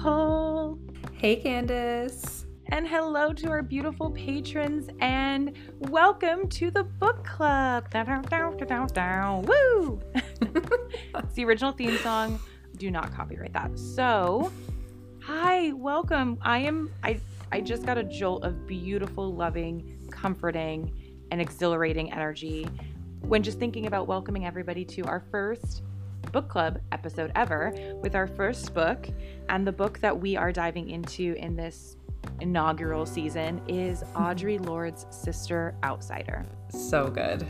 Nicole. Hey, Candace. And hello to our beautiful patrons, and welcome to the book club. Down, down, down, down, Woo! it's the original theme song. Do not copyright that. So, hi, welcome. I am. I. I just got a jolt of beautiful, loving, comforting, and exhilarating energy when just thinking about welcoming everybody to our first book club episode ever with our first book. And the book that we are diving into in this inaugural season is Audre Lorde's Sister Outsider. So good.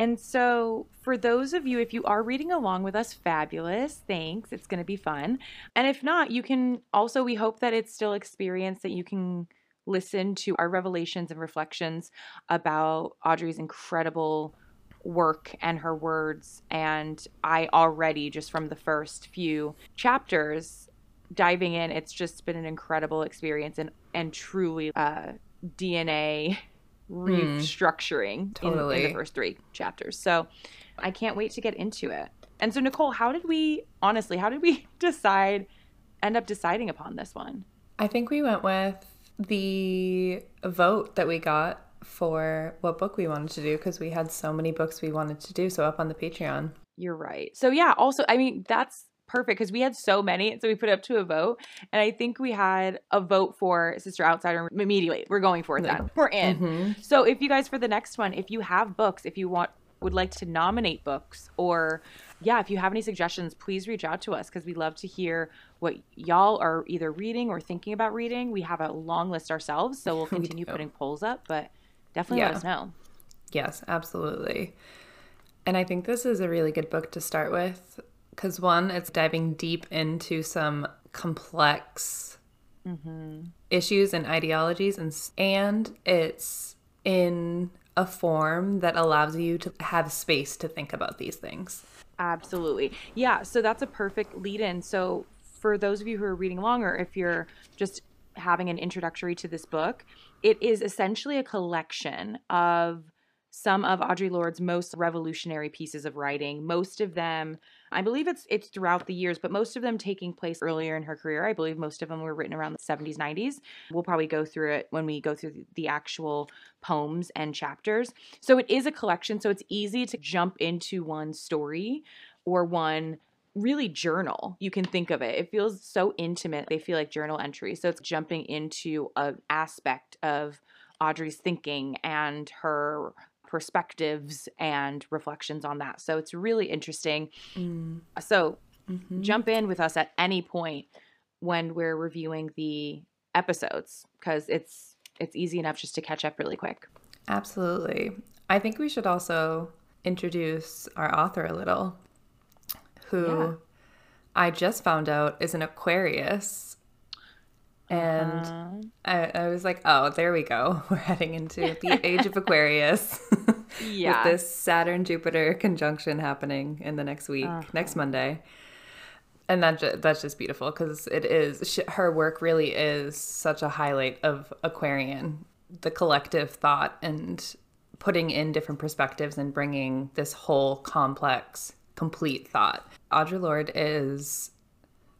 And so, for those of you, if you are reading along with us, fabulous. Thanks. It's going to be fun. And if not, you can also, we hope that it's still experience that you can listen to our revelations and reflections about Audre's incredible work and her words. And I already, just from the first few chapters, diving in, it's just been an incredible experience and, and truly uh, DNA restructuring totally. in, in the first three chapters. So I can't wait to get into it. And so, Nicole, how did we, honestly, how did we decide, end up deciding upon this one? I think we went with the vote that we got for what book we wanted to do because we had so many books we wanted to do. So up on the Patreon. You're right. So yeah, also, I mean, that's perfect because we had so many. So we put it up to a vote. And I think we had a vote for Sister Outsider immediately. We're going for it then. We're in. Mm-hmm. So if you guys, for the next one, if you have books, if you want, would like to nominate books or yeah, if you have any suggestions, please reach out to us because we love to hear what y'all are either reading or thinking about reading. We have a long list ourselves, so we'll continue we putting polls up, but definitely yeah. let us know. Yes, absolutely. And I think this is a really good book to start with because one, it's diving deep into some complex mm-hmm. issues and ideologies, and and it's in a form that allows you to have space to think about these things. Absolutely. Yeah. So that's a perfect lead in. So, for those of you who are reading along, or if you're just having an introductory to this book, it is essentially a collection of some of Audre Lorde's most revolutionary pieces of writing. Most of them, I believe it's it's throughout the years, but most of them taking place earlier in her career. I believe most of them were written around the 70s, 90s. We'll probably go through it when we go through the actual poems and chapters. So it is a collection, so it's easy to jump into one story or one really journal you can think of it it feels so intimate they feel like journal entries so it's jumping into an aspect of Audre's thinking and her perspectives and reflections on that. So it's really interesting. Mm. So mm-hmm. jump in with us at any point when we're reviewing the episodes because it's it's easy enough just to catch up really quick. Absolutely. I think we should also introduce our author a little who yeah. I just found out is an Aquarius and uh-huh. I, I, was like, oh, there we go. We're heading into the age of Aquarius. yeah. With this Saturn Jupiter conjunction happening in the next week, uh-huh. next Monday. And that ju- that's just beautiful because it is, she, her work really is such a highlight of Aquarian, the collective thought and putting in different perspectives and bringing this whole complex, complete thought. Audre Lorde is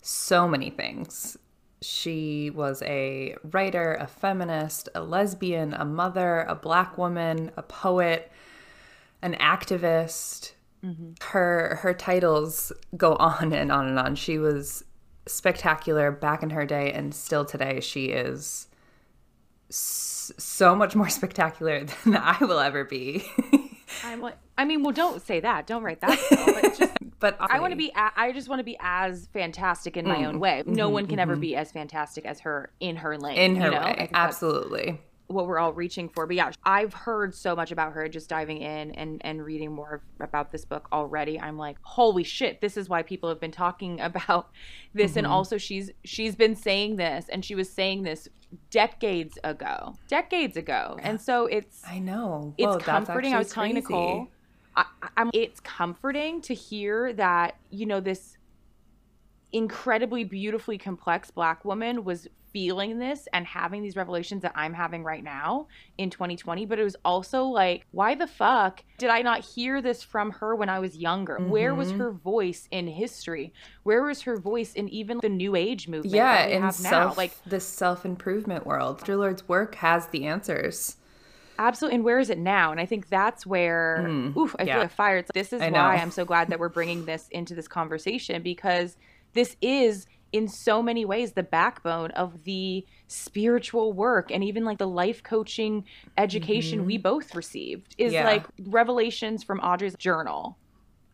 so many things she was a writer, a feminist, a lesbian, a mother, a black woman, a poet, an activist. Mm-hmm. Her her titles go on and on and on. She was spectacular back in her day and still today she is so much more spectacular than I will ever be. I mean, well, don't say that. Don't write that. But, just, but I want to be. I just want to be as fantastic in my mm. own way. No mm-hmm, one can mm-hmm. ever be as fantastic as her in her lane. In her you know? way, absolutely what we're all reaching for. But yeah, I've heard so much about her just diving in and and reading more about this book already. I'm like, holy shit, this is why people have been talking about this mm-hmm. and also she's she's been saying this and she was saying this decades ago. Decades ago. And so it's I know. It's comforting. I was telling crazy. Nicole I'm it's comforting to hear that, you know, this incredibly beautifully complex black woman was feeling this and having these revelations that I'm having right now in 2020 but it was also like why the fuck did I not hear this from her when I was younger mm-hmm. where was mm-hmm. her voice in history where was her voice in even the new age movement yeah in self, like the self-improvement world Audre Lorde's work has the answers Absolutely. And where is it now? And I think that's where, mm, oof, I yeah. feel like fire. It's, this is why I'm so glad that we're bringing this into this conversation because this is in so many ways the backbone of the spiritual work and even like the life coaching education mm-hmm. we both received is yeah. like revelations from Audre's journal.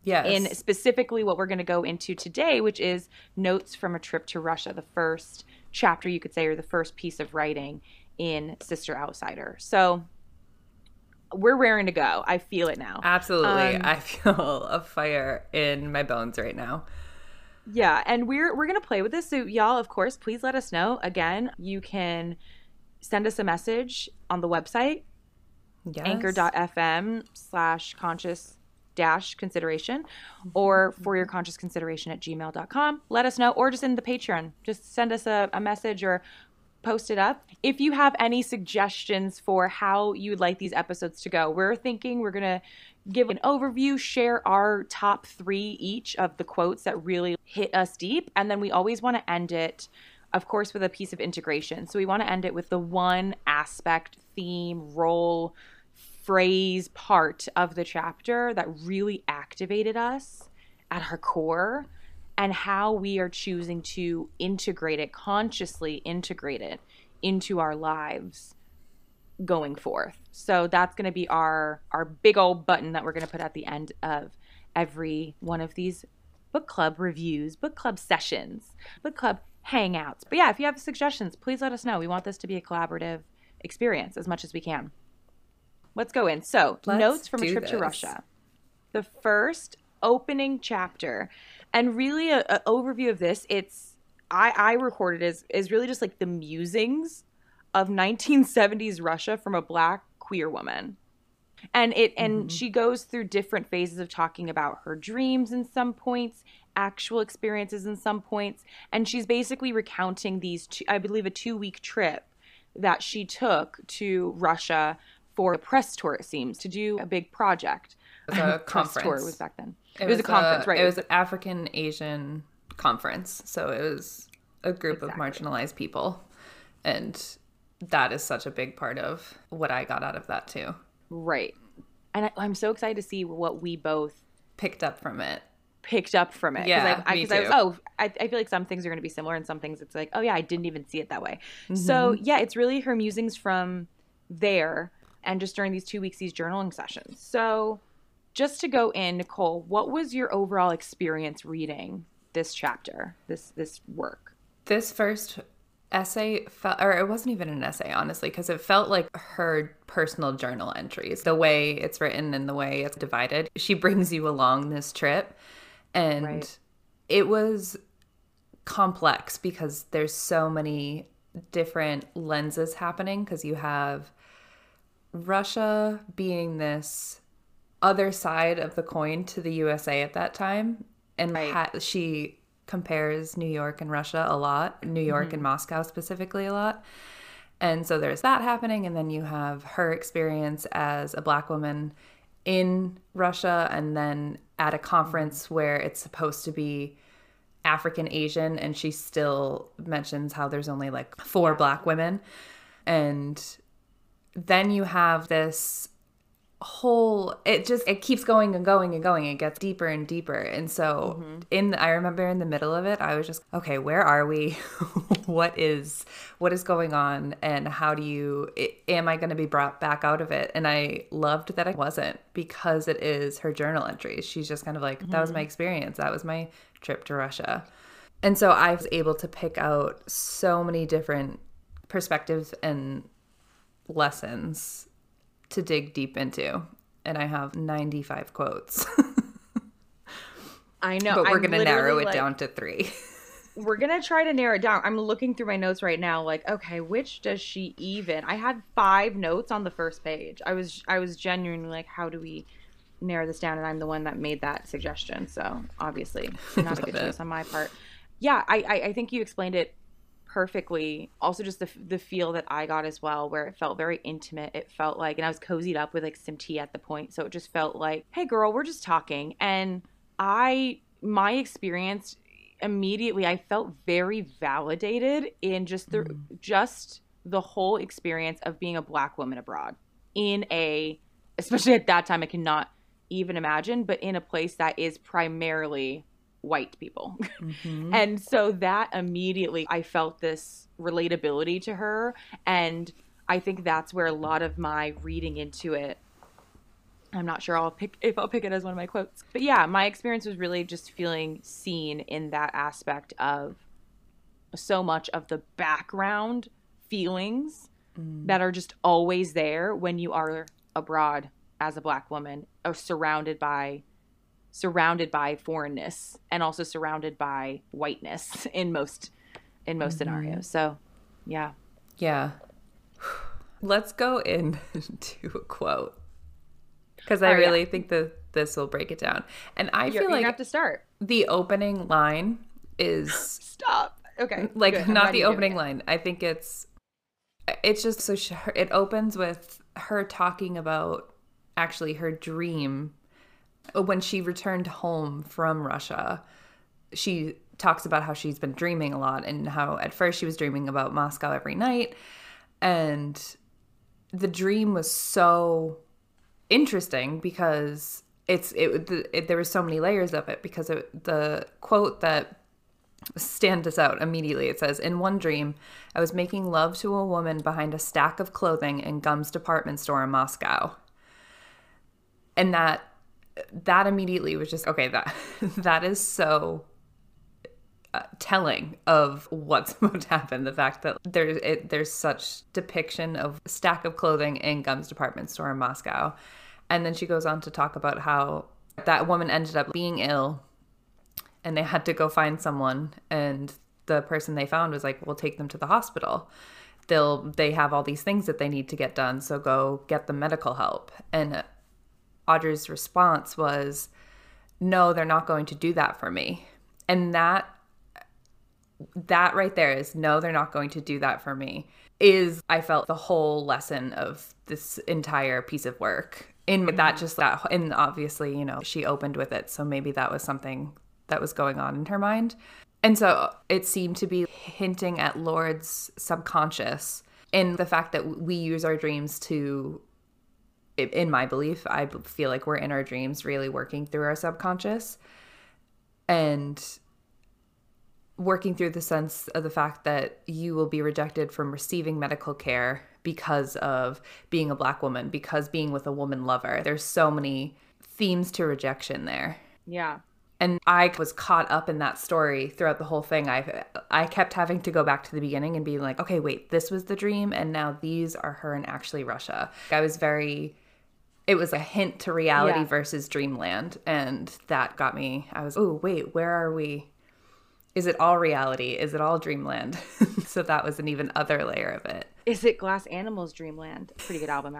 Yes. In specifically what we're going to go into today, which is notes from a trip to Russia, the first chapter, you could say, or the first piece of writing in Sister Outsider. So we're raring to go. I feel it now. Absolutely. Um, I feel a fire in my bones right now. Yeah, and we're we're gonna play with this. So y'all, of course, please let us know. Again, you can send us a message on the website yes. anchor.fm slash conscious dash consideration or for your conscious consideration at gmail.com let us know or just in the patreon just send us a, a message or post it up. If you have any suggestions for how you would like these episodes to go, we're thinking we're going to give an overview, share our top three each of the quotes that really hit us deep. And then we always want to end it, of course, with a piece of integration. So we want to end it with the one aspect, theme, role, phrase, part of the chapter that really activated us at our core and how we are choosing to integrate it, consciously integrate it into our lives going forth. So that's going to be our our big old button that we're going to put at the end of every one of these book club reviews, book club sessions, book club hangouts. But yeah, if you have suggestions, please let us know. We want this to be a collaborative experience as much as we can. Let's go in. So, Let's notes from a trip this. to Russia. The first opening chapter and really an overview of this it's i i recorded is is really just like the musings of 1970s russia from a black queer woman and it and mm-hmm. she goes through different phases of talking about her dreams in some points actual experiences in some points and she's basically recounting these two, i believe a two week trip that she took to russia for a press tour it seems to do a big project a conference tour was back then it, it was, was, a conference, a, right? It was an African Asian conference, so it was a group exactly. of marginalized people, and that is such a big part of what I got out of that too. Right, and I, I'm so excited to see what we both picked up from it picked up from it. Yeah, I, I, me too. I was, oh, I, I, feel like some things are going to be similar, and some things it's like, oh yeah, I didn't even see it that way. Mm-hmm. So yeah, it's really her musings from there, and just during these two weeks, these journaling sessions. So just to go in, Nicole, what was your overall experience reading this chapter, this this work? This first essay felt or it wasn't even an essay honestly because it felt like her personal journal entries the way it's written and the way it's divided she brings you along this trip and right. it was complex because there's so many different lenses happening because you have Russia being this other side of the coin to the USA at that time. And right. ha- she compares New York and Russia a lot, New York mm-hmm. and Moscow specifically a lot. And so there's that happening. And then you have her experience as a black woman in Russia and then at a conference mm-hmm. where it's supposed to be African Asian. And she still mentions how there's only like four black women. And then you have this whole it just it keeps going and going and going. It gets deeper and deeper. And so mm-hmm. in i remember in the middle of it i was just okay where are we? What is what is going on? And how do you it, am i going to be brought back out of it? And i loved that i wasn't because it is her journal entries she's just kind of like mm-hmm. that was my mm-hmm. experience. That was my trip to russia. And so i was able to pick out so many different perspectives and lessons to dig deep into. And I have 95 quotes. I know. But we're going to narrow it like, down to three. we're going to try to narrow it down. I'm looking through my notes right now like, okay, which does she even? I had 5 notes on the first page. I was I was genuinely like, how do we narrow this down and I'm the one that made that suggestion. So, obviously, not a good it. choice on my part. yeah, I, I, I think you explained it perfectly. Also, just the the feel that I got as well, where it felt very intimate. It felt like, and I was cozied up with like some tea at the point, so it just felt like, hey, girl, we're just talking. And I, my experience immediately, I felt very validated in just the mm. just the whole experience of being a black woman abroad in a, especially at that time, I cannot even imagine, but in a place that is primarily white people. Mm-hmm. and so that immediately I felt this relatability to her. And I think that's where a lot of my reading into it. I'm not sure I'll pick if I'll pick it as one of my quotes. But yeah, my experience was really just feeling seen in that aspect of so much of the background feelings mm. that are just always there when you are abroad as a black woman or surrounded by surrounded by foreignness and also surrounded by whiteness in most in most mm-hmm. scenarios. So, yeah. Yeah. Let's go into a quote because I oh, really yeah. think that this will break it down. And I you're, feel like you have to start. The opening line is stop. Okay, like Good. not the opening line. I think it's it's just so she, it opens with her talking about actually her dream when she returned home from Russia, she talks about how she's been dreaming a lot and how at first she was dreaming about Moscow every night. And the dream was so interesting because it's it, it there were so many layers of it because it, the quote that stand us out immediately it says in one dream i was making love to a woman behind a stack of clothing in GUM's department store in moscow and that that immediately was just okay that that is so uh, telling of what's about to happen. The fact that there's it, there's such depiction of stack of clothing in GUM's department store in moscow. And then she goes on to talk about how that woman ended up being ill and they had to go find someone. And the person they found was like we'll take them to the hospital. They'll they have all these things that they need to get done. So go get the medical help. And Audre's response was, "No, they're not going to do that for me." And that that right there is no, they're not going to do that for me. Is I felt the whole lesson of this entire piece of work. In that just that and obviously, you know, she opened with it, so maybe that was something that was going on in her mind. And so it seemed to be hinting at Lorde's subconscious in the fact that we use our dreams to in my belief, I feel like we're in our dreams really working through our subconscious and working through the sense of the fact that you will be rejected from receiving medical care because of being a black woman, because being with a woman lover. There's so many themes to rejection there. Yeah. And I was caught up in that story throughout the whole thing. I I kept having to go back to the beginning and be like, okay, wait, this was the dream, and now these are her and actually Russia. I was very it was a hint to reality yeah. versus dreamland and that got me i was oh wait where are we? Is it all reality? Is it all dreamland? So that was an even other layer of it. Is it glass animals dreamland? Pretty good album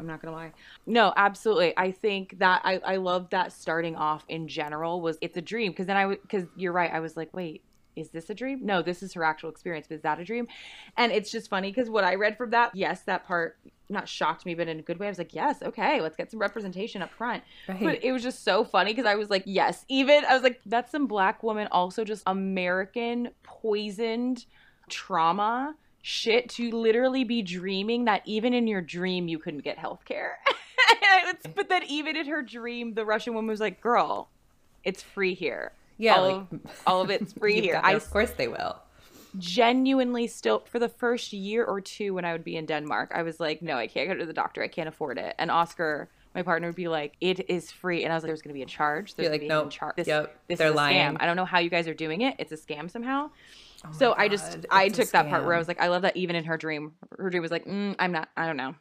i'm not gonna lie. No absolutely. I think that i, I love that starting off in general was it's a dream because then i because you're right i was like wait is this a dream? No, this is her actual experience. But is that a dream? And it's just funny because what I read from that, yes, that part not shocked me, but in a good way. I was like, yes, okay, let's get some representation up front. Right. But it was just so funny because I was like, yes, even I was like, that's some black woman, also just American poisoned trauma shit to literally be dreaming that even in your dream you couldn't get health care. but then even in her dream, the Russian woman was like, girl, it's free here. Yeah, all, like, of, all of it's free here. I, of course they will genuinely still for the first year or two when I would be in Denmark, I was like, no, I can't go to the doctor. I can't afford it. And Oscar, my partner, would be like, it is free. And I was like, there's going to be a charge. There's like, no, charge. This, yep, this they're is a lying. scam. I don't know how you guys are doing it. It's a scam somehow. Oh so God, I just, I took that part where I was like, I love that even in her dream, her dream was like, mm, I'm not, I don't know.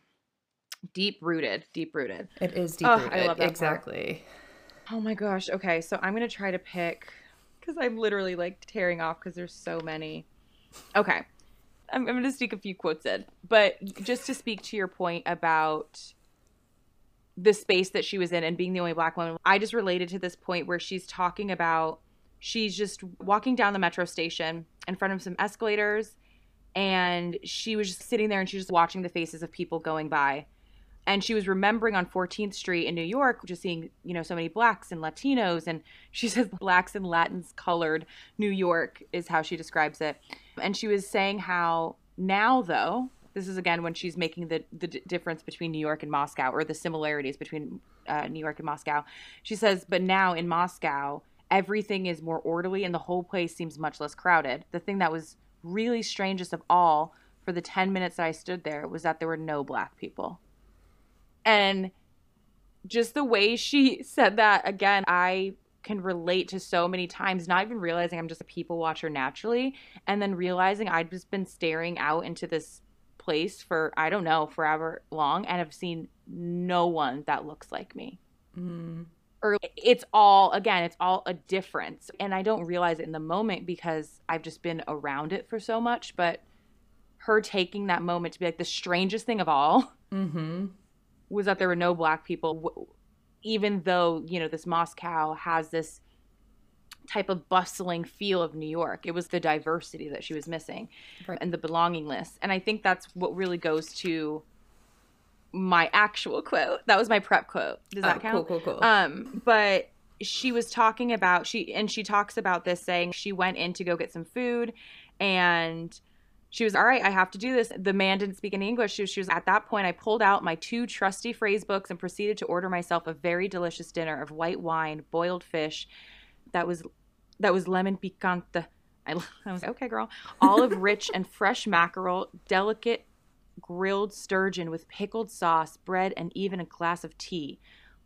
Deep rooted, deep rooted. It is deep rooted. Oh, I love that exactly. Part. Oh my gosh. Okay. So I'm to try to pick because I'm literally like tearing off because there's so many. Okay. I'm, I'm to sneak a few quotes in. But just to speak to your point about the space that she was in and being the only black woman, I just related to this point where she's talking about she's just walking down the metro station in front of some escalators and she was just sitting there and she was just watching the faces of people going by and she was remembering on 14th street in new york just seeing you know so many blacks and latinos. And she says blacks and latins colored new york is how she describes it. And she was saying how now though this is again when she's making the, the difference between new york and moscow or the similarities between uh, new york and moscow. She says but now in moscow everything is more orderly and the whole place seems much less crowded. The thing that was really strangest of all for the 10 minutes that I stood there was that there were no black people. And just the way she said that, again, I can relate to so many times, not even realizing I'm just a people watcher naturally, and then realizing I've just been staring out into this place for, I don't know, forever long, and have seen no one that looks like me. Mm or it's all again it's all a difference and i don't realize it in the moment because i've just been around it for so much but her taking that moment to be like the strangest thing of all mm-hmm. Was that there were no black people even though you know this moscow has this type of bustling feel of new york it was the diversity that she was missing right. and the belongingness and i think that's what really goes to my actual quote. That was my prep quote. Does that oh, count? Cool, cool, cool. Um, but she was talking about she and she talks about this saying she went in to go get some food and she was all right i have to do this. The man didn't speak any english. She was, she was at that point i pulled out my two trusty phrase books and proceeded to order myself a very delicious dinner of white wine boiled fish that was that was lemon picante. I, I was okay girl. Olive rich and fresh mackerel delicate grilled sturgeon with pickled sauce, bread, and even a glass of tea.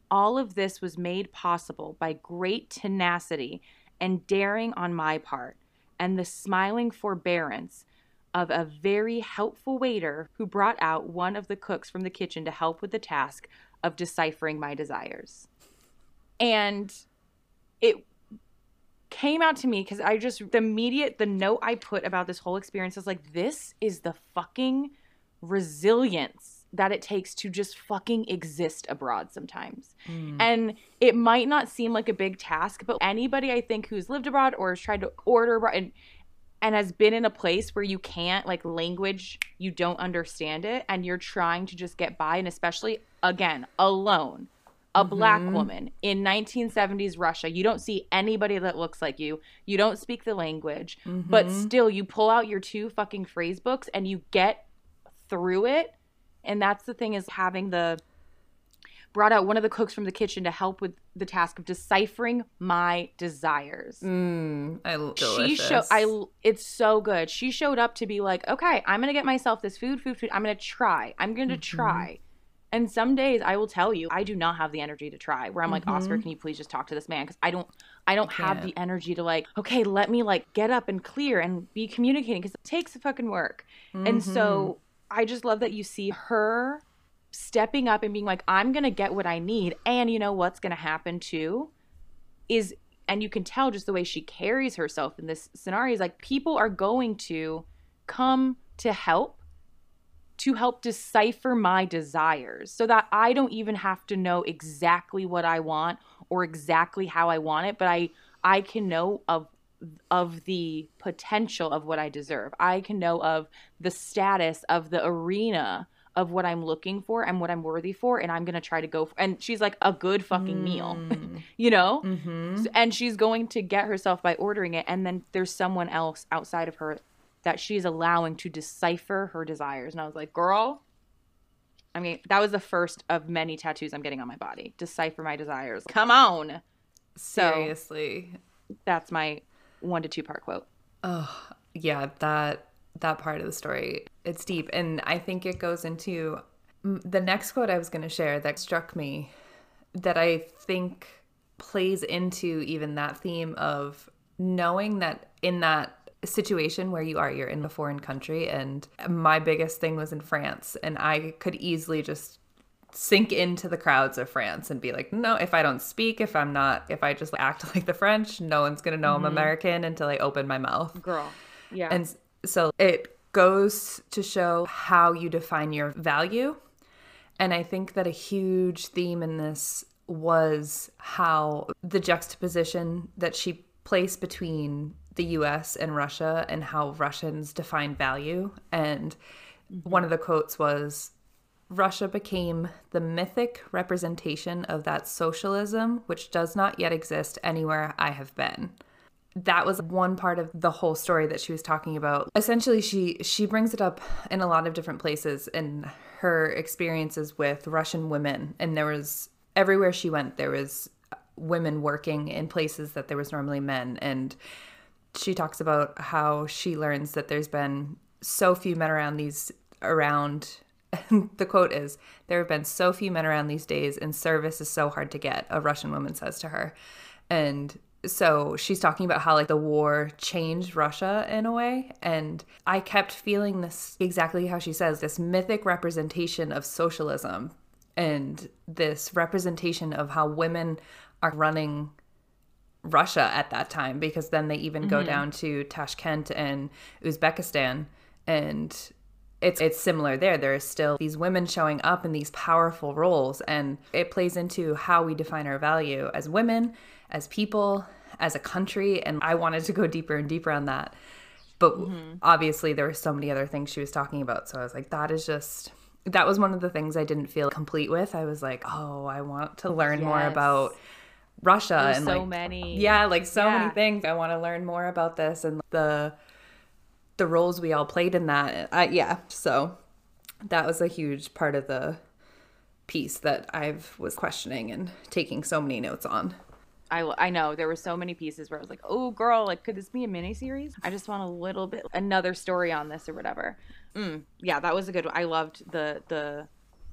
All of this was made possible by great tenacity and daring on my part, and the smiling forbearance of a very helpful waiter who brought out one of the cooks from the kitchen to help with the task of deciphering my desires. And it came out to me because I just, the immediate, the note I put about this whole experience is like, this is the fucking resilience that it takes to just fucking exist abroad sometimes. Mm. And it might not seem like a big task, but anybody I think who's lived abroad or has tried to order abroad and and has been in a place where you can't like language you don't understand it and you're trying to just get by and especially again alone a mm-hmm. black woman in 1970s Russia. You don't see anybody that looks like you. You don't speak the language, mm-hmm. but still you pull out your two fucking phrase books and you get through it. And that's the thing is having the brought out one of the cooks from the kitchen to help with the task of deciphering my desires. Mm, I she showed I it's so good. She showed up to be like, "Okay, I'm going to get myself this food, food, food. I'm going to try. I'm going to mm-hmm. try." And some days I will tell you, I do not have the energy to try. Where I'm mm-hmm. like, "Oscar, can you please just talk to this man cuz I don't I don't I have the energy to like, okay, let me like get up and clear and be communicating cuz it takes a fucking work." Mm-hmm. And so mm-hmm. I just love that you see her stepping up and being like, I'm going to get what I need. And you know what's going to happen too is, and you can tell just the way she carries herself in this scenario is like people are going to come to help to help decipher my desires so that I don't even have to know exactly what I want or exactly how I want it, but I I can know of of the potential of what I deserve. I can know of the status of the arena of what I'm looking for and what I'm worthy for, and I'm gonna try to go. For, and she's like a good fucking mm. meal, you know. Mm-hmm. And she's going to get herself by ordering it, and then there's someone else outside of her that she's allowing to decipher her desires. And I was like, girl. I mean, that was the first of many tattoos I'm getting on my body. Decipher my desires. Come on. Seriously. So, that's my one to two part quote. Oh, yeah, that that part of the story. It's deep and I think it goes into the next quote I was going to share that struck me that I think plays into even that theme of knowing that in that situation where you are you're in a foreign country and my biggest thing was in France and I could easily just sink into the crowds of France and be like, no, if I don't speak, if I'm not, if I just act like the French, no one's gonna know mm-hmm. I'm American until I open my mouth. Girl. Yeah. And so it goes to show how you define your value. And I think that a huge theme in this was how the juxtaposition that she placed between the US and Russia and how Russians define value. And mm-hmm. one of the quotes was Russia became the mythic representation of that socialism which does not yet exist anywhere I have been. That was one part of the whole story that she was talking about. Essentially she she brings it up in a lot of different places in her experiences with Russian women and there was everywhere she went there was women working in places that there was normally men and she talks about how she learns that there's been so few men around these around the quote is There have been so few men around these days, and service is so hard to get, a Russian woman says to her. And so she's talking about how like the war changed Russia in a way and I kept feeling this exactly how she says this mythic representation of socialism and this representation of how women are running Russia at that time because then they even mm-hmm. go down to Tashkent and Uzbekistan and it's it's similar there. There are still these women showing up in these powerful roles, and it plays into how we define our value as women, as people, as a country. And I wanted to go deeper and deeper on that, but mm-hmm. obviously there were so many other things she was talking about. So I was like, that is just that was one of the things I didn't feel complete with. I was like, oh, I want to learn yes. more about Russia There's and so like, many. Yeah, like so yeah. many things. I want to learn more about this and the the roles we all played in that. Uh, yeah, so that was a huge part of the piece that I was questioning and taking so many notes on. I, I know there were so many pieces where I was like, oh, girl, like, could this be a mini series? I just want a little bit, another story on this or whatever. Mm, yeah, that was a good one. I loved the, the,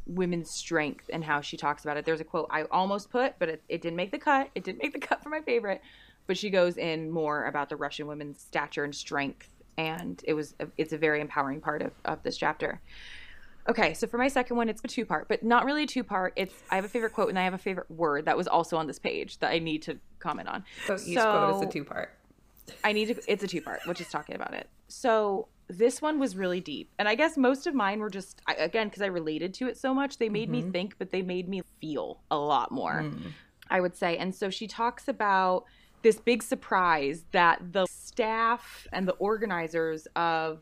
women's strength and how she talks about it. There's a quote I almost put, but it, it didn't make the cut. It didn't make the cut for my favorite. But she goes in more about the Russian women's stature and strength and it was it's a very empowering part of, of this chapter. Okay so for my second one it's a two part but not really a two part it's i have a favorite quote and i have a favorite word that was also on this page that i need to comment on. So each so, quote is a two part i need to it's a two part which is talking about it. So this one was really deep and i guess most of mine were just again because i related to it so much they made mm-hmm. me think but they made me feel a lot more mm. i would say. And so she talks about this big surprise that the staff and the organizers of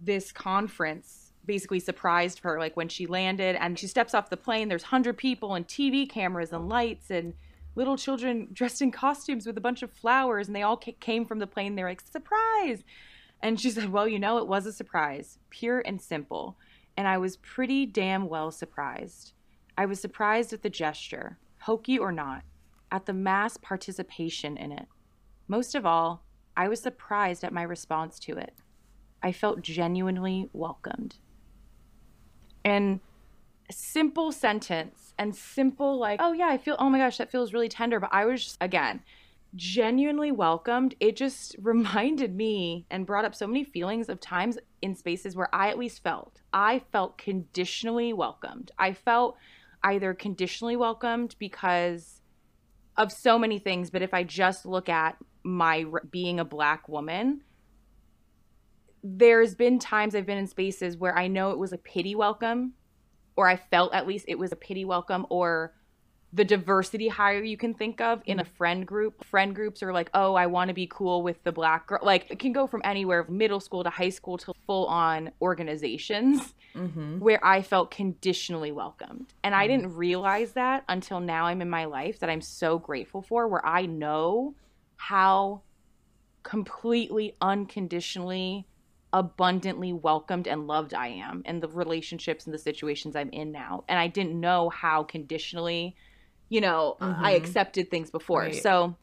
this conference basically surprised her like when she landed and she steps off the plane there's 100 people and TV cameras and lights and little children dressed in costumes with a bunch of flowers and they all came from the plane. They're like surprise! And she said well you know it was a surprise pure and simple. And I was pretty damn well surprised. I was surprised at the gesture hokey or not at the mass participation in it. Most of all, I was surprised at my response to it. I felt genuinely welcomed. And simple sentence and simple, like, oh yeah, I feel, oh my gosh, that feels really tender. But I was just, again, genuinely welcomed. It just reminded me and brought up so many feelings of times in spaces where I at least felt, I felt conditionally welcomed. I felt either conditionally welcomed because of so many things, but if I just look at my being a black woman, there's been times I've been in spaces where I know it was a pity welcome, or I felt at least it was a pity welcome, or the diversity hire you can think of in a mm-hmm. friend group. Friend groups are like, oh, I want to be cool with the black girl. Like it can go from anywhere, from middle school to high school to full on organizations mm-hmm. where I felt conditionally welcomed. And I mm-hmm. didn't realize that until now I'm in my life that I'm so grateful for, where I know how completely unconditionally abundantly welcomed and loved I am in the relationships and the situations I'm in now. And I didn't know how conditionally you know, mm-hmm. I accepted things before. Right. So,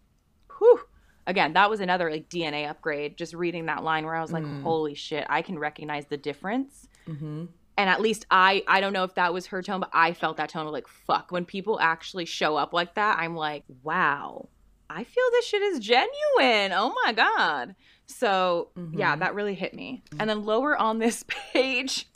whew, again, that was another like DNA upgrade. Just reading that line where I was like, mm. holy shit, I can recognize the difference. Mm-hmm. And at least I, I don't know if that was her tone, but I felt that tone of like, fuck. When people actually show up like that, I'm like, wow, I feel this shit is genuine. Oh my God. So, mm-hmm. yeah, that really hit me. And then lower on this page,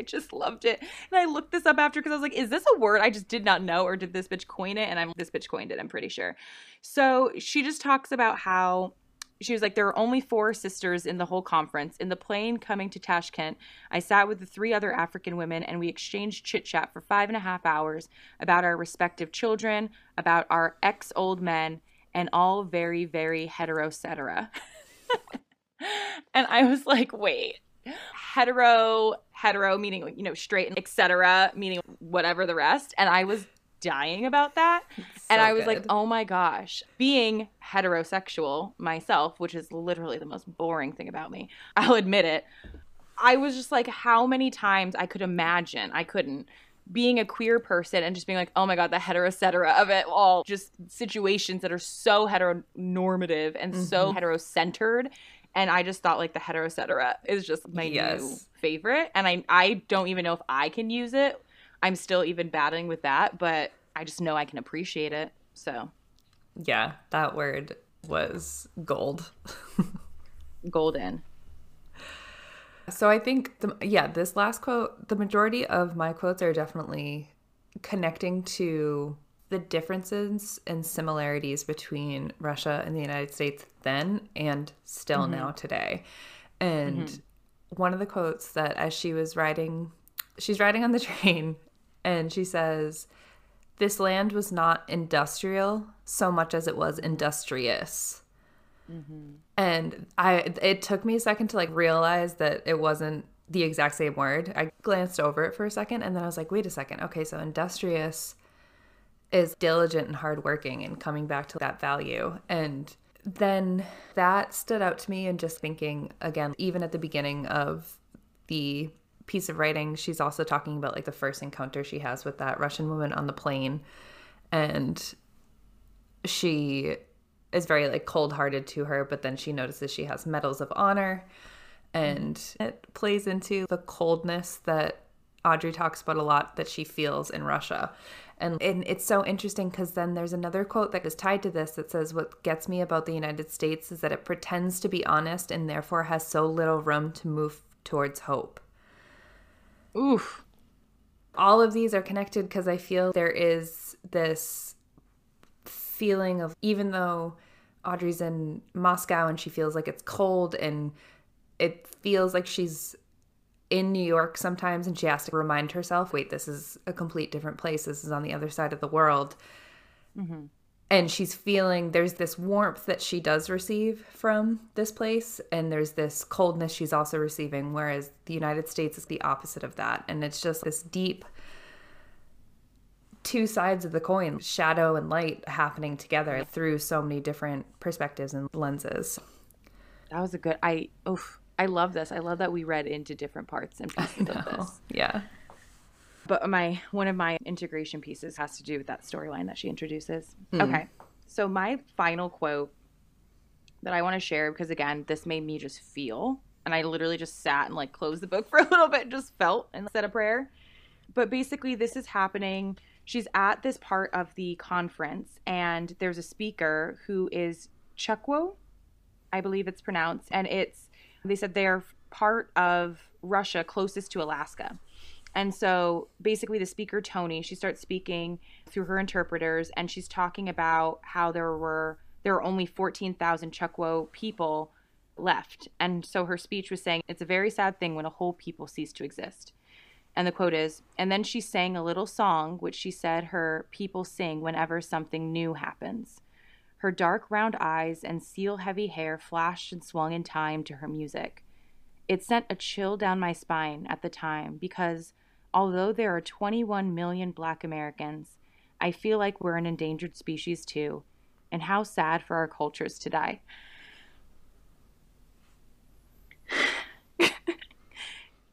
I just loved it. And I looked this up after because I was like, is this a word I just did not know or did this bitch coin it? And I'm this bitch coined it, I'm pretty sure. So she just talks about how she was like, there are only four sisters in the whole conference. In the plane coming to Tashkent, I sat with the three other African women and we exchanged chit chat for five and a half hours about our respective children, about our ex old men, and all very, very heterocetera. and I was like, wait, hetero, hetero meaning, you know, straight, and etc., meaning whatever the rest. And I was dying about that. So and I was good. like, oh my gosh, being heterosexual myself, which is literally the most boring thing about me, I'll admit it. I was just like, how many times I could imagine, I couldn't, being a queer person and just being like, oh my God, the heterocetera of it all, just situations that are so heteronormative and mm-hmm. so heterocentered. And I just thought like the heterocetera is just my yes. new favorite. And I, I don't even know if I can use it. I'm still even battling with that, but I just know I can appreciate it. So, yeah, that word was gold. Golden. So I think, the, yeah, this last quote, the majority of my quotes are definitely connecting to the differences and similarities between Russia and the United States then and still mm-hmm. now today. And mm-hmm. one of the quotes that as she was riding, she's riding on the train and she says, This land was not industrial so much as it was industrious. Mm-hmm. And I it took me a second to like realize that it wasn't the exact same word. I glanced over it for a second and then I was like, wait a second. Okay, so industrious is diligent and hardworking and coming back to that value. And then that stood out to me and just thinking again, even at the beginning of the piece of writing, she's also talking about like the first encounter she has with that Russian woman on the plane. And she is very like cold-hearted to her but then she notices she has medals of honor and it plays into the coldness that audre talks about a lot that she feels in russia. And, and it's so interesting because then there's another quote that is tied to this that says what gets me about the united states is that it pretends to be honest and therefore has so little room to move towards hope. Oof. All of these are connected because i feel there is this feeling of even though Audre's in Moscow and she feels like it's cold and it feels like she's in New York sometimes and she has to remind herself, wait, this is a complete different place. This is on the other side of the world. Mm-hmm. And she's feeling there's this warmth that she does receive from this place, and there's this coldness she's also receiving, whereas the United States is the opposite of that. And it's just this deep two sides of the coin, shadow and light happening together through so many different perspectives and lenses. That was a good I oof. I love this. I love that we read into different parts and pieces of this. Yeah. But my one of my integration pieces has to do with that storyline that she introduces. Mm. Okay. So my final quote that I want to share because again, this made me just feel and I literally just sat and like closed the book for a little bit and just felt and said a prayer. But basically this is happening she's at this part of the conference and there's a speaker who is Chukwo, I believe it's pronounced, and it's they said they're part of Russia closest to Alaska. And so basically the speaker Tony, she starts speaking through her interpreters and she's talking about how there were there are only 14,000 Chukwo people left. And so her speech was saying it's a very sad thing when a whole people cease to exist. And the quote is And then she sang a little song, which she said her people sing whenever something new happens. Her dark round eyes and seal heavy hair flashed and swung in time to her music. It sent a chill down my spine at the time because, although there are 21 million black Americans, I feel like we're an endangered species too, and how sad for our cultures to die. and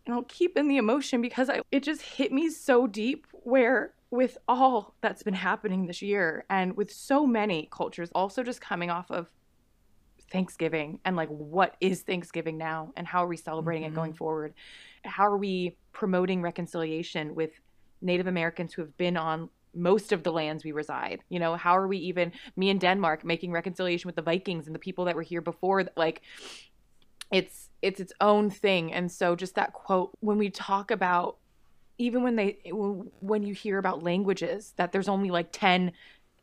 I'll keep in the emotion because I, it just hit me so deep where with all that's been happening this year and with so many cultures also just coming off of Thanksgiving and like what is Thanksgiving now and how are we celebrating mm-hmm. it going mm-hmm. forward? How are we promoting reconciliation with Native Americans who have been on most of the lands we reside? You know, how are we even me and Denmark making reconciliation with the Vikings and the people that were here before like it's it's its own thing and so just that quote when we talk about even when they when you hear about languages that there's only like 10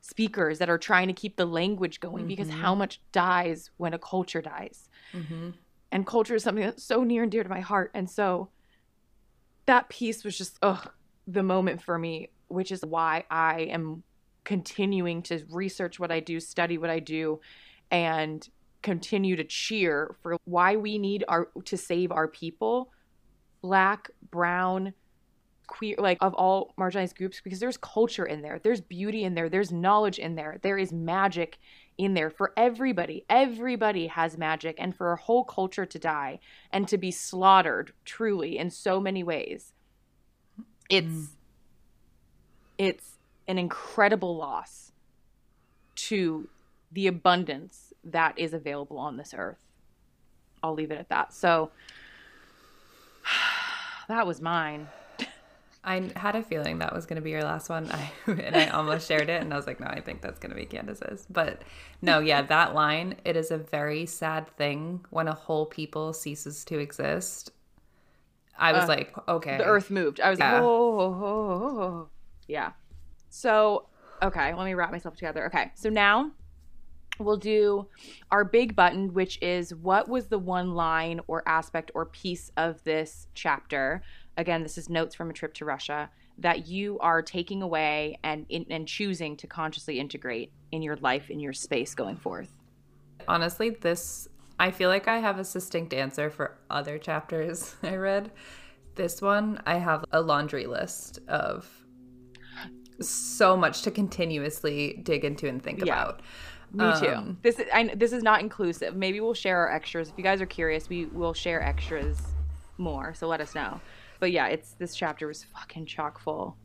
speakers that are trying to keep the language going mm-hmm. because how much dies when a culture dies mm-hmm. and culture is something that's so near and dear to my heart and so that piece was just ugh the moment for me which is why i am continuing to research what I do, study what I do, and continue to cheer for why we need our to save our people, black, brown, queer, like of all marginalized groups, because there's culture in there, there's beauty in there, there's knowledge in there, there is magic in there for everybody. Everybody has magic, and for a whole culture to die and to be slaughtered truly in so many ways, it's mm. it's an incredible loss to the abundance that is available on this earth. I'll leave it at that. So that was mine. I had a feeling that was going to be your last one. I, and I almost shared it and I was like, no, I think that's going to be Candace's. But no, yeah, that line, it is a very sad thing when a whole people ceases to exist. I was uh, like, okay. The earth moved. I was yeah. like, oh, oh, oh, oh, yeah. So, okay, let me wrap myself together. Okay, so now we'll do our big button, which is what was the one line or aspect or piece of this chapter? Again, this is notes from a trip to Russia that you are taking away and and choosing to consciously integrate in your life in your space going forth. Honestly, this I feel like I have a succinct answer for other chapters I read. This one, I have a laundry list of so much to continuously dig into and think yeah. about. Me too. Um, this is I, this is not inclusive. Maybe we'll share our extras. If you guys are curious, we will share extras more. So let us know. But yeah, it's this chapter was fucking chock full.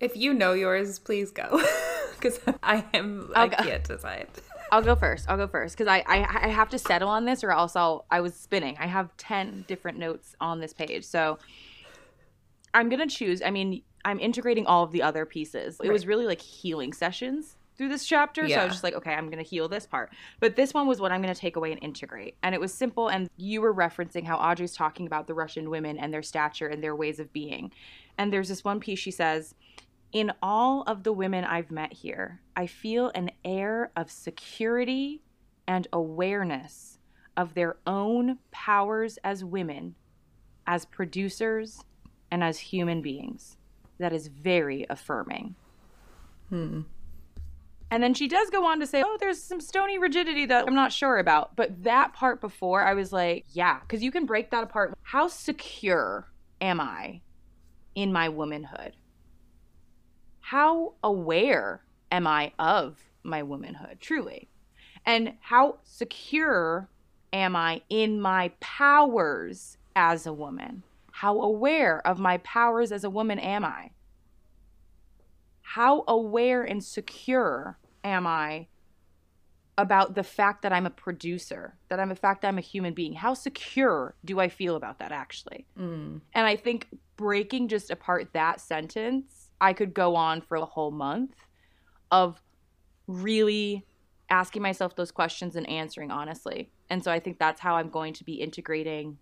If you know yours, please go, because I am I'll I go. can't decide. I'll go first. I'll go first because I, I I have to settle on this, or else I'll I was spinning. I have ten different notes on this page, so I'm gonna choose. I mean, I'm integrating all of the other pieces. It right. was really like healing sessions through this chapter. Yeah. So I was just like, okay, I'm going to heal this part. But this one was what I'm going to take away and integrate. And it was simple. And you were referencing how Audre's talking about the Russian women and their stature and their ways of being. And there's this one piece she says, in all of the women I've met here, I feel an air of security and awareness of their own powers as women, as producers, and as human beings. That is very affirming. Hmm. And then she does go on to say, oh, there's some stony rigidity that I'm not sure about. But that part before, I was like, yeah, because you can break that apart. How secure am I in my womanhood? How aware am I of my womanhood, truly? And how secure am I in my powers as a woman? How aware of my powers as a woman am I? how aware and secure am I about the fact that I'm a producer, that I'm a fact that I'm a human being? How secure do I feel about that actually? Mm. And I think breaking just apart that sentence, I could go on for a whole month of really asking myself those questions and answering honestly. And so I think that's how I'm going to be integrating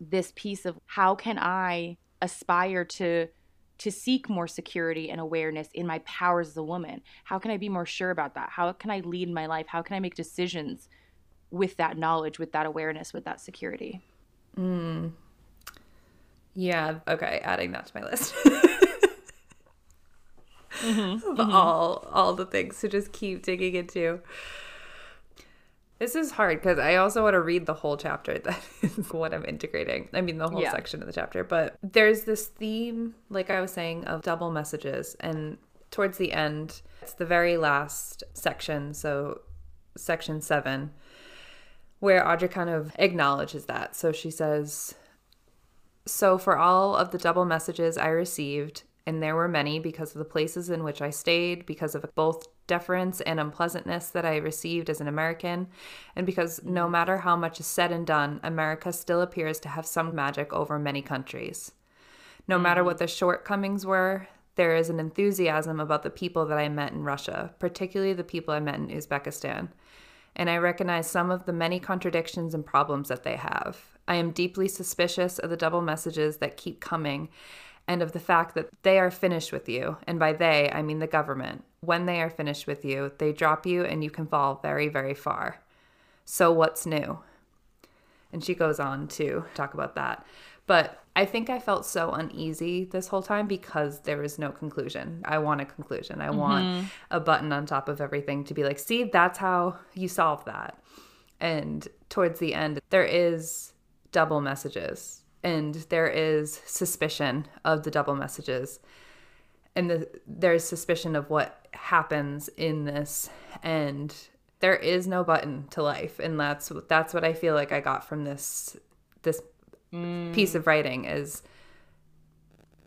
this piece of how can I aspire to to seek more security and awareness in my powers as a woman? How can I be more sure about that? How can I lead my life? How can I make decisions with that knowledge, with that awareness, with that security? Mm. Yeah. Okay. Adding that to my list. mm-hmm. Of mm-hmm. all all the things to just keep digging into. This is hard because I also want to read the whole chapter. That is what I'm integrating. I mean, the whole yeah. section of the chapter. But there's this theme, like I was saying, of double messages. And towards the end, it's the very last section. So, section seven, where Audre kind of acknowledges that. So she says, So, for all of the double messages I received, and there were many because of the places in which I stayed, because of both deference and unpleasantness that I received as an American, and because no matter how much is said and done, America still appears to have some magic over many countries. No mm-hmm. matter what the shortcomings were, there is an enthusiasm about the people that I met in Russia, particularly the people I met in Uzbekistan. And I recognize some of the many contradictions and problems that they have. I am deeply suspicious of the double messages that keep coming and of the fact that they are finished with you. And by they, I mean the government. When they are finished with you, they drop you and you can fall very, very far. So, what's new? And she goes on to talk about that. But I think I felt so uneasy this whole time because there was no conclusion. I want a conclusion. I mm-hmm. want a button on top of everything to be like, see, that's how you solve that. And towards the end, there is double messages and there is suspicion of the double messages. And the, there's suspicion of what happens in this. And there is no button to life. And that's that's what I feel like I got from this this mm. piece of writing is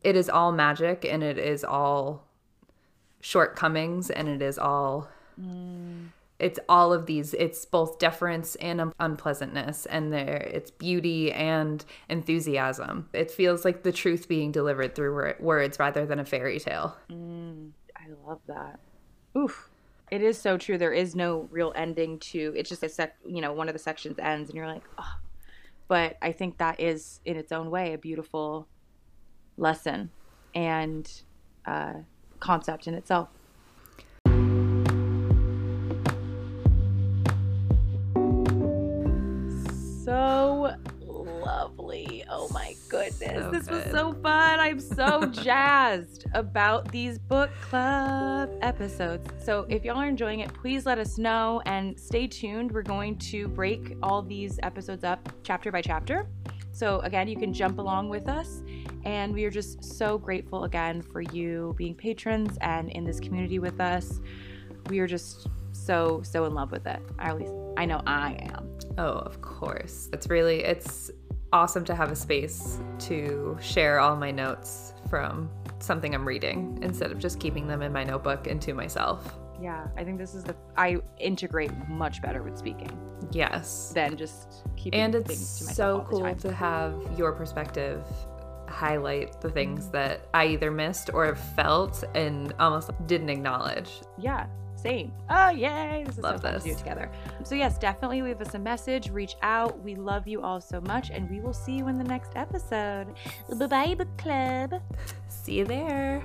it is all magic and it is all shortcomings and it is all mm. It's all of these it's both deference and un- unpleasantness and there it's beauty and enthusiasm. It feels like the truth being delivered through words rather than a fairy tale. Mm, i love that. Oof. It is so true. There is no real ending to it's just a sec you know one of the sections ends and you're like oh but I think that is, in its own way, a beautiful lesson and uh, concept in itself. So lovely. Oh my goodness. So this good. was so fun. I'm so jazzed about these book club episodes. So if y'all are enjoying it, please let us know and stay tuned. We're going to break all these episodes up chapter by chapter. So again, you can jump along with us. And we are just so grateful again for you being patrons and in this community with us. We are just so, so in love with it. at least I know I am. Oh, of course. It's really, it's awesome to have a space to share all my notes from something I'm reading instead of just keeping them in my notebook and to myself. Yeah, I think this is the I integrate much better with speaking. Yes. Than just keeping and it's so cool to have your perspective highlight the things mm-hmm. that I either missed or felt and almost didn't acknowledge. Yeah, same. Oh, yay. This is love so fun this. to do together. So, yes, definitely leave us a message, reach out. We love you all so much, and we will see you in the next episode. Bye bye, book club. See you there.